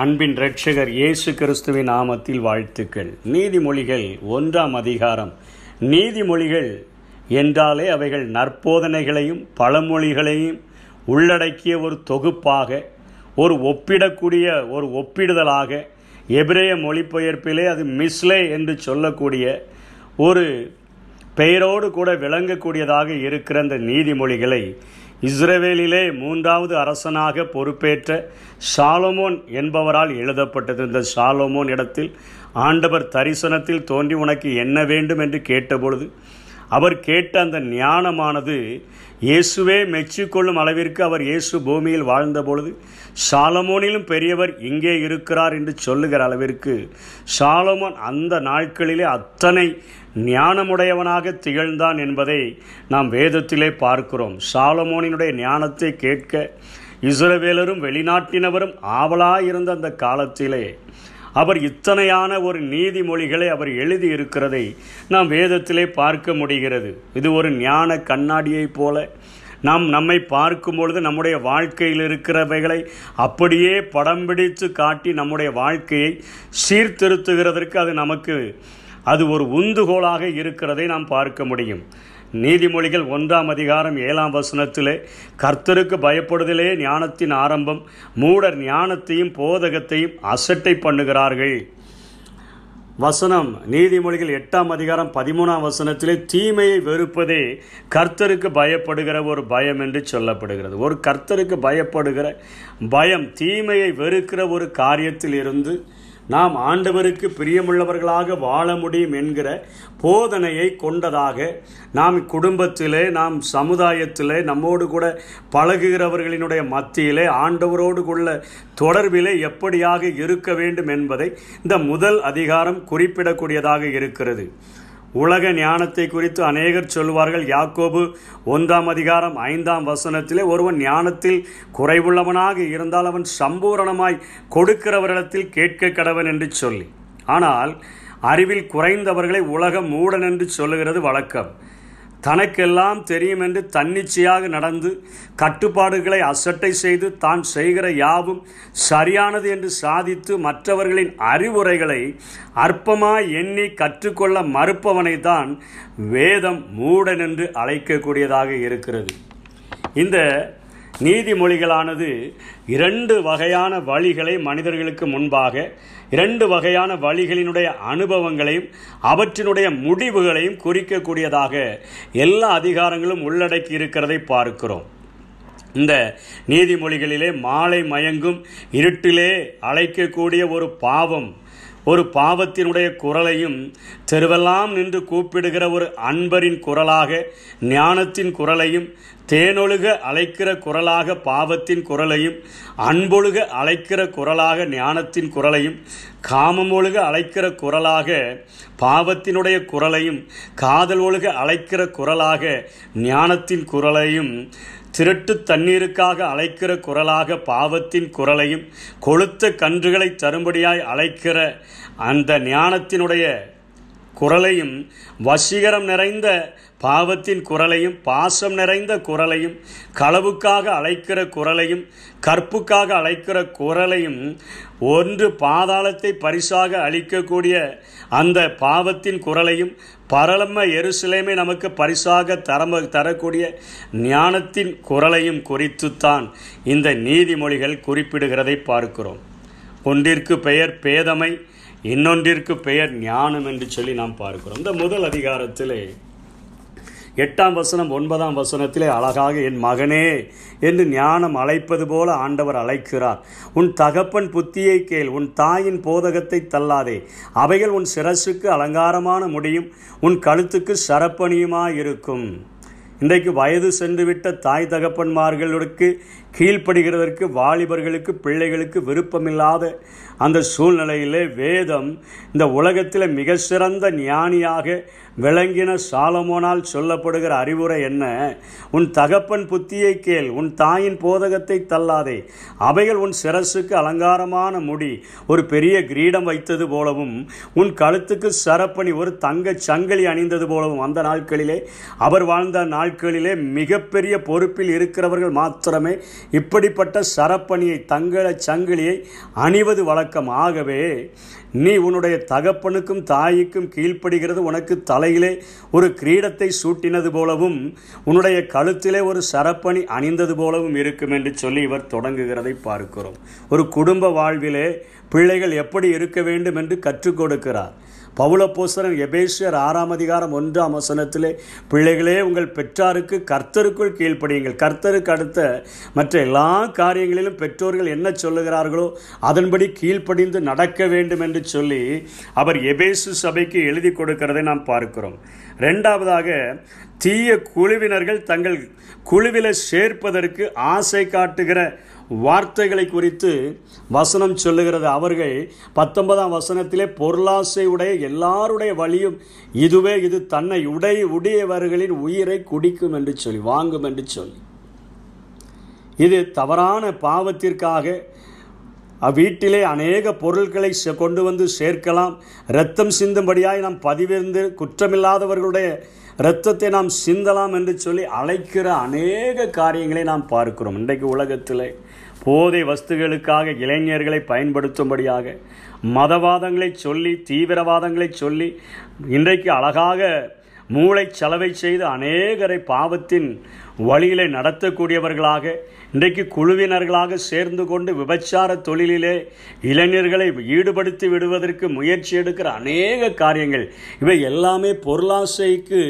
அன்பின் ரட்சகர் இயேசு கிறிஸ்துவின் நாமத்தில் வாழ்த்துக்கள். நீதிமொழிகள் ஒன்றாம் அதிகாரம். நீதிமொழிகள் என்றாலே அவைகள் நற்போதனைகளையும் பழமொழிகளையும் உள்ளடக்கிய ஒரு தொகுப்பாக ஒரு ஒப்பிடக்கூடிய ஒரு ஒப்பிடுதலாக எபிரேய மொழிபெயர்ப்பிலே அது மிஸ்லே என்று சொல்லக்கூடிய ஒரு பெயரோடு கூட விளங்கக்கூடியதாக இருக்கிற அந்த நீதிமொழிகளை இஸ்ரவேலிலே மூன்றாவது அரசனாக பொறுப்பேற்ற சாலமோன் என்பவரால் எழுதப்பட்டது. இந்த சாலமோன் இடத்தில் ஆண்டவர் தரிசனத்தில் தோன்றி உனக்கு என்ன வேண்டும் என்று கேட்டபொழுது அவர் கேட்ட அந்த ஞானமானது இயேசுவே மெச்சிக்கொள்ளும் அளவிற்கு அவர் இயேசு பூமியில் வாழ்ந்த பொழுது சாலமோனிலும் பெரியவர் இங்கே இருக்கிறார் என்று சொல்லுகிற அளவிற்கு சாலமோன் அந்த நாட்களிலே அத்தனை ஞானமுடையவனாக திகழ்ந்தான் என்பதை நாம் வேதத்திலே பார்க்கிறோம். சாலமோனினுடைய ஞானத்தை கேட்க இஸ்ரவேலரும் வெளிநாட்டினவரும் ஆவலாயிருந்த அந்த காலத்திலே அவர் இத்தனையான ஒரு நீதிமொழிகளை அவர் எழுதி இருக்கிறதை நாம் வேதத்திலே பார்க்க முடிகிறது. இது ஒரு ஞான கண்ணாடியைப் போல. நாம் நம்மை பார்க்கும் பொழுது நம்முடைய வாழ்க்கையில் இருக்கிறவைகளை அப்படியே படம் பிடித்து காட்டி நம்முடைய வாழ்க்கையை சீர்திருத்துகிறதற்கு அது நமக்கு அது ஒரு உந்துகோலாக இருக்கிறதை நாம் பார்க்க முடியும். நீதிமொழிகள் ஒன்றாம் அதிகாரம் ஏழாம் வசனத்திலே கர்த்தருக்கு பயப்படுதலே ஞானத்தின் ஆரம்பம் மூடர் ஞானத்தையும் போதகத்தையும் அசட்டை பண்ணுகிறார்கள். வசனம் நீதிமொழிகள் எட்டாம் அதிகாரம் பதிமூணாம் வசனத்திலே தீமையை வெறுப்பதே கர்த்தருக்கு பயப்படுகிற ஒரு பயம் என்று சொல்லப்படுகிறது. ஒரு கர்த்தருக்கு பயப்படுகிற பயம் தீமையை வெறுக்கிற ஒரு காரியத்தில் இருந்து நாம் ஆண்டவருக்கு பிரியமுள்ளவர்களாக வாழ முடியும் என்கிற போதனையை கொண்டதாக நாம் குடும்பத்திலே நாம் சமுதாயத்திலே நம்மோடு கூட பழகுகிறவர்களினுடைய மத்தியிலே ஆண்டவரோடு உள்ள தொடர்பிலே எப்படியாக இருக்க வேண்டும் என்பதை இந்த முதல் அதிகாரம் குறிப்பிடக்கூடியதாக இருக்கிறது. உலக ஞானத்தை குறித்து அநேகர் சொல்வார்கள் யாக்கோபு ஒன்றாம் அதிகாரம் ஐந்தாம் வசனத்திலே ஒருவன் ஞானத்தில் குறைவுள்ளவனாக இருந்தால் அவன் சம்பூரணமாய் கொடுக்கிறவரிடத்தில் கேட்க கடவன் என்று சொல்லி. ஆனால் அறிவில் குறைந்தவர்களை உலகம் மூடன் என்று சொல்லுகிறது வழக்கம். தனக்கெல்லாம் தெரியும் என்று தன்னிச்சையாக நடந்து கட்டுப்பாடுகளை அசட்டை செய்து தான் செய்கிற யாவும் சரியானது என்று சாதித்து மற்றவர்களின் அறிவுரைகளை அற்பமாய் எண்ணி கற்றுக்கொள்ள மறுப்பவனை தான் வேதம் மூடன் என்று அழைக்கக்கூடியதாக இருக்கிறது. இந்த நீதிமொழிகளானது இரண்டு வகையான வழிகளை மனிதர்களுக்கு முன்பாக இரண்டு வகையான வழிகளினுடைய அனுபவங்களையும் அவற்றினுடைய முடிவுகளையும் குறிக்கக்கூடியதாக எல்லா அதிகாரங்களும் உள்ளடக்கி இருக்கிறதை பார்க்கிறோம். இந்த நீதிமொழிகளிலே மாலை மயங்கும் இருட்டிலே அழைக்கக்கூடிய ஒரு பாவம் ஒரு பாவத்தினுடைய குரலையும் தெருவெல்லாம் நின்று கூப்பிடுகிற ஒரு அன்பரின் குரலாக ஞானத்தின் குரலையும் தேனொழுக அழைக்கிற குரலாக பாவத்தின் குரலையும் அன்பொழுக அழைக்கிற குரலாக ஞானத்தின் குரலையும் காமம் ஒழுக அழைக்கிற குரலாக பாவத்தினுடைய குரலையும் காதல் ஒழுக அழைக்கிற குரலாக ஞானத்தின் குரலையும் திருட்டு தண்ணீருக்காக அழைக்கிற குரலாக பாவத்தின் குரலையும் கொளுத்த கன்றுகளை தரும்படியாய் அழைக்கிற அந்த ஞானத்தினுடைய குரலையும் வசீகரம் நிறைந்த பாவத்தின் குரலையும் பாசம் நிறைந்த குரலையும் களவுக்காக அழைக்கிற குரலையும் கற்புக்காக அழைக்கிற குரலையும் ஒன்று பாதாளத்தை பரிசாக அளிக்கக்கூடிய அந்த பாவத்தின் குரலையும் பரலம்ம எருசலேமை நமக்கு பரிசாக தரம தரக்கூடிய ஞானத்தின் குரலையும் குறித்துத்தான் இந்த நீதிமொழிகள் குறிப்பிடுகிறதை பார்க்கிறோம். ஒன்றிற்கு பெயர் பேதமை இன்னொன்றிற்கு பெயர் ஞானம் என்று சொல்லி நாம் பார்க்கிறோம். இந்த முதல் அதிகாரத்திலே எட்டாம் வசனம் ஒன்பதாம் வசனத்திலே அழகாக என் மகனே என்று ஞானம் அழைப்பது போல ஆண்டவர் அழைக்கிறார். உன் தகப்பன் புத்தியை கேள் உன் தாயின் போதகத்தை தள்ளாதே. அவைகள் உன் சிரசுக்கு அலங்காரமான முடியும் உன் கழுத்துக்கு சரப்பணியுமாயிருக்கும். இன்றைக்கு வயது சென்றுவிட்ட தாய் தகப்பன்மார்களுக்கு கீழ்ப்படுகிறதற்கு வாலிபர்களுக்கு பிள்ளைகளுக்கு விருப்பமில்லாத அந்த சூழ்நிலையிலே வேதம் இந்த உலகத்தில் மிக சிறந்த ஞானியாக விளங்கின சாலமோனால் சொல்லப்படுகிற அறிவுரை என்ன? உன் தகப்பன் புத்தியை கேள் உன் தாயின் போதகத்தை தள்ளாதே. அவைகள் உன் சிரசுக்கு அலங்காரமான முடி ஒரு பெரிய கிரீடம் வைத்தது போலவும் உன் கழுத்துக்கு சரப்பணி ஒரு தங்க சங்கிலி அணிந்தது போலவும் அந்த நாட்களிலே அவர் வாழ்ந்த நாட்களிலே மிகப்பெரிய பொறுப்பில் இருக்கிறவர்கள் மாத்திரமே இப்படிப்பட்ட சரப்பணியை தங்கள சங்கிலியை அணிவது வழக்கம். ஆகவே நீ உன்னுடைய தகப்பனுக்கும் தாய்க்கும் கீழ்ப்படுகிறது உனக்கு தலையிலே ஒரு கிரீடத்தை சூட்டினது போலவும் உன்னுடைய கழுத்திலே ஒரு சரப்பணி அணிந்தது போலவும் இருக்கும் என்று சொல்லி இவர் தொடங்குகிறதை பார்க்கிறோம். ஒரு குடும்ப வாழ்விலே பிள்ளைகள் எப்படி இருக்க வேண்டும் என்று கற்றுக் கொடுக்கிறார். பவுலப்போசரன் எபேசியர் ஆறாம் அதிகாரம் ஒன்றாம் வசனத்திலே பிள்ளைகளே உங்கள் பெற்றாருக்கு கர்த்தருக்குள் கீழ்ப்படியுங்கள். கர்த்தருக்கு அடுத்த மற்ற எல்லா காரியங்களிலும் பெற்றோர்கள் என்ன சொல்லுகிறார்களோ அதன்படி கீழ்ப்படிந்து நடக்க வேண்டும் என்று சொல்லி அவர் எபேசு சபைக்கு எழுதி கொடுக்கிறதை நாம் பார்க்கிறோம். ரெண்டாவதாக தீய குழுவினர்கள் தங்கள் குழுவில் சேர்ப்பதற்கு ஆசை காட்டுகிற வார்த்தைகளை குறித்து வசனம் சொல்லுகிறது. அவர்கள் பத்தொன்பதாம் வசனத்திலே பொருளாசை உடைய எல்லாருடைய வழியும் இதுவே இது தன்னை உடை உடையவர்களின் உயிரை குடிக்கும் என்று சொல்லி வாங்கும் என்று சொல்லி. இது தவறான பாவத்திற்காக அவ்வீட்டிலே அநேக பொருட்களை கொண்டு வந்து சேர்க்கலாம். இரத்தம் சிந்தும்படியாய் நாம் பதிவிருந்து குற்றமில்லாதவர்களுடைய இரத்தத்தை நாம் சிந்தலாம் என்று சொல்லி அழைக்கிற அநேக காரியங்களை நாம் பார்க்கிறோம். இன்றைக்கு உலகத்தில் போதை வஸ்துகளுக்காக இளைஞர்களை பயன்படுத்தும்படியாக மதவாதங்களை சொல்லி தீவிரவாதங்களை சொல்லி இன்றைக்கு அழகாக மூளை செலவை செய்து அநேகரை பாவத்தின் வழியிலே நடத்தக்கூடியவர்களாக இன்றைக்கு குழுவினர்களாக சேர்ந்து கொண்டு விபச்சார தொழிலிலே இளைஞர்களை ஈடுபடுத்தி விடுவதற்கு முயற்சி எடுக்கிற அநேக காரியங்கள். இவை எல்லாமே பொருளாசைக்கு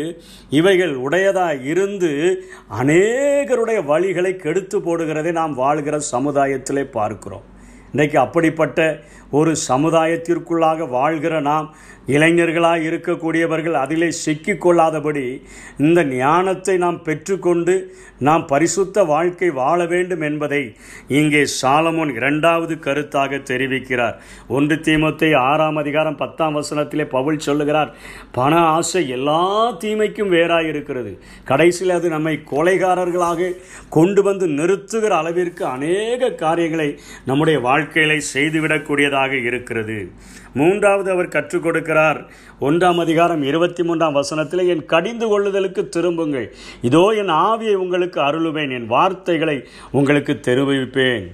இவைகள் உடையதாக இருந்து அநேகருடைய வழிகளை கெடுத்து போடுகிறதை நாம் வாழ்கிற சமுதாயத்திலே பார்க்கிறோம். இன்றைக்கு அப்படிப்பட்ட ஒரு சமுதாயத்திற்குள்ளாக வாழ்கிற நாம் இளைஞர்களாக இருக்கக்கூடியவர்கள் அதிலே சிக்கிக்கொள்ளாதபடி இந்த ஞானத்தை நாம் பெற்றுக்கொண்டு நாம் பரிசுத்த வாழ்க்கை வாழ வேண்டும் என்பதை இங்கே சாலமோன் இரண்டாவது கருத்தாக தெரிவிக்கிறார். ஒன்று தீமத்தை ஆறாம் அதிகாரம் பத்தாம் வசனத்திலே பவுல் சொல்லுகிறார் பண ஆசை எல்லா தீமைக்கும் வேறாய் இருக்கிறது கடைசியில் அது நம்மை கொலைகாரர்களாக கொண்டு வந்து நிறுத்துகிற அளவிற்கு அநேக காரியங்களை நம்முடைய வாழ்க்கைகளை செய்துவிடக்கூடியதாக இருக்கிறது. மூன்றாவது அவர் கற்றுக் கொடுக்கிறார். ஒன்றாம் அதிகாரம் இருபத்தி மூன்றாம் வசனத்தில் என் கடிந்து கொள்ளுதலுக்கு திரும்புங்கள். இதோ என் ஆவியை உங்களுக்கு அருளுவேன். என் வார்த்தைகளை உங்களுக்கு தெரிவிப்பேன்.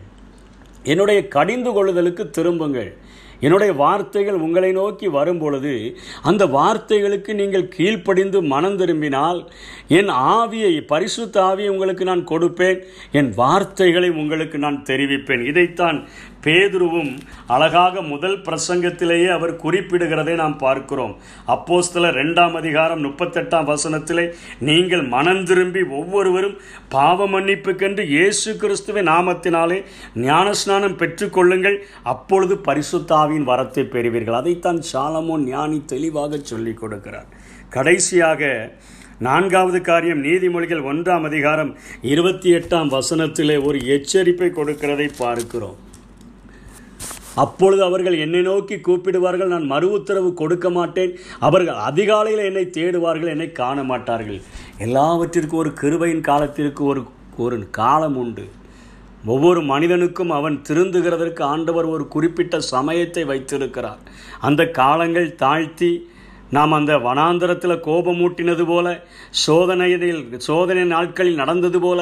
என்னுடைய கடிந்து கொள்ளுதலுக்கு திரும்புங்கள். என்னுடைய வார்த்தைகள் உங்களை நோக்கி வரும்பொழுது அந்த வார்த்தைகளுக்கு நீங்கள் கீழ்ப்படிந்து மனம் திரும்பினால் என் ஆவியை பரிசுத்த ஆவியை உங்களுக்கு நான் கொடுப்பேன். என் வார்த்தைகளை உங்களுக்கு நான் தெரிவிப்பேன். இதைத்தான் பேதுருவும் அழகாக முதல் பிரசங்கத்திலேயே அவர் குறிப்பிடுகிறதை நாம் பார்க்கிறோம். அப்போஸ்தல ரெண்டாம் அதிகாரம் முப்பத்தெட்டாம் வசனத்திலே நீங்கள் மனம் திரும்பி ஒவ்வொருவரும் பாவ மன்னிப்புக்கென்று இயேசு கிறிஸ்துவின் நாமத்தினாலே ஞானஸ்நானம் பெற்றுக்கொள்ளுங்கள். அப்பொழுது பரிசுத்தாவின் வரத்தை பெறுவீர்கள். அதைத்தான் சாலமோ ஞானி தெளிவாக சொல்லிக் கொடுக்கிறார். கடைசியாக நான்காவது காரியம் நீதிமொழிகள் ஒன்றாம் அதிகாரம் இருபத்தி எட்டாம் வசனத்திலே ஒரு எச்சரிப்பை கொடுக்கிறதை பார்க்கிறோம். அப்பொழுது அவர்கள் என்னை நோக்கி கூப்பிடுவார்கள். நான் மறு உத்தரவு கொடுக்க மாட்டேன். அவர்கள் அதிகாலையில் என்னை தேடுவார்கள். என்னை காண மாட்டார்கள். எல்லாவற்றிற்கும் ஒரு கிருபையின் காலத்திற்கு ஒரு ஒரு காலம் உண்டு. ஒவ்வொரு மனிதனுக்கும் அவன் திருந்துகிறதற்கு ஆண்டவர் ஒரு குறிப்பிட்ட சமயத்தை வைத்திருக்கிறார். அந்த காலங்கள் தாழ்த்தி நாம் அந்த வனாந்தரத்தில் கோபமூட்டினது போல சோதனையில் சோதனை நாட்களில் நடந்தது போல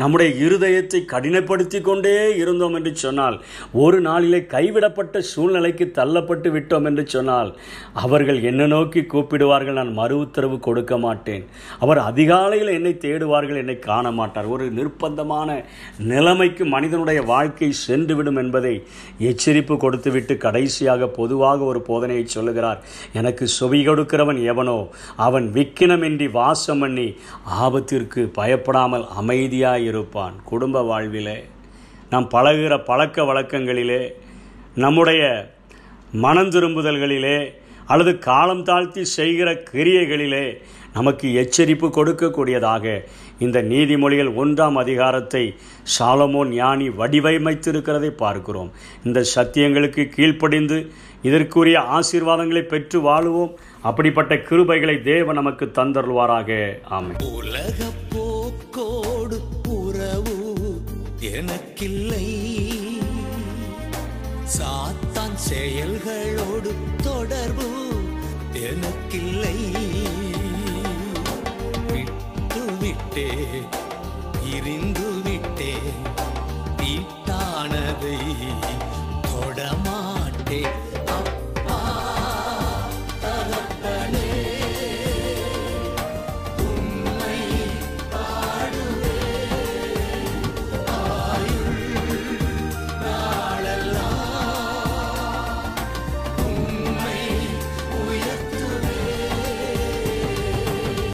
நம்முடைய இருதயத்தை கடினப்படுத்தி கொண்டே இருந்தோம் என்று சொன்னால் ஒரு நாளிலே கைவிடப்பட்ட சூழ்நிலைக்கு தள்ளப்பட்டு விட்டோம் என்று சொன்னால் அவர்கள் என்ன நோக்கி கூப்பிடுவார்கள் நான் மறு உத்தரவு கொடுக்க மாட்டேன். அவர் அதிகாலையில் என்னை தேடுவார்கள் என்னை காண மாட்டார். ஒரு நிர்பந்தமான நிலைமைக்கு மனிதனுடைய வாழ்க்கை சென்றுவிடும் என்பதை எச்சரிப்பு கொடுத்துவிட்டு கடைசியாக பொதுவாக ஒரு போதனையை சொல்லுகிறார். எனக்கு சுவிகள் கொடுக்கிறவன் எவனோ அவன் விக்கினமின்றி வாசம் பண்ணி ஆபத்திற்கு பயப்படாமல் அமைதியாயிருப்பான். குடும்ப வாழ்விலே நாம் பழகிற பழக்க வழக்கங்களிலே நம்முடைய மனம் திரும்புதல்களிலே அல்லது காலம் தாழ்த்தி செய்கிற கிரியைகளிலே நமக்கு எச்சரிப்பு கொடுக்கக்கூடியதாக இந்த நீதிமொழிகள் ஒன்றாம் அதிகாரத்தை சாலமோன் ஞானி வடிவமைத்திருக்கிறதை பார்க்கிறோம். இந்த சத்தியங்களுக்கு கீழ்ப்படிந்து இதற்குரிய ஆசீர்வாதங்களை பெற்று வாழுவோம். அப்படிப்பட்ட கிருபைகளை தேவன் நமக்கு தந்தருள்வாராக. ஆமை உலக போக்கோடு உறவு எனக்கில்லை. சாத்தான் செயல்களோடு தொடர்பு எனக்கில்லை. விட்டு விட்டே இருந்து விட்டே தீட்டானதை தொடமாட்டே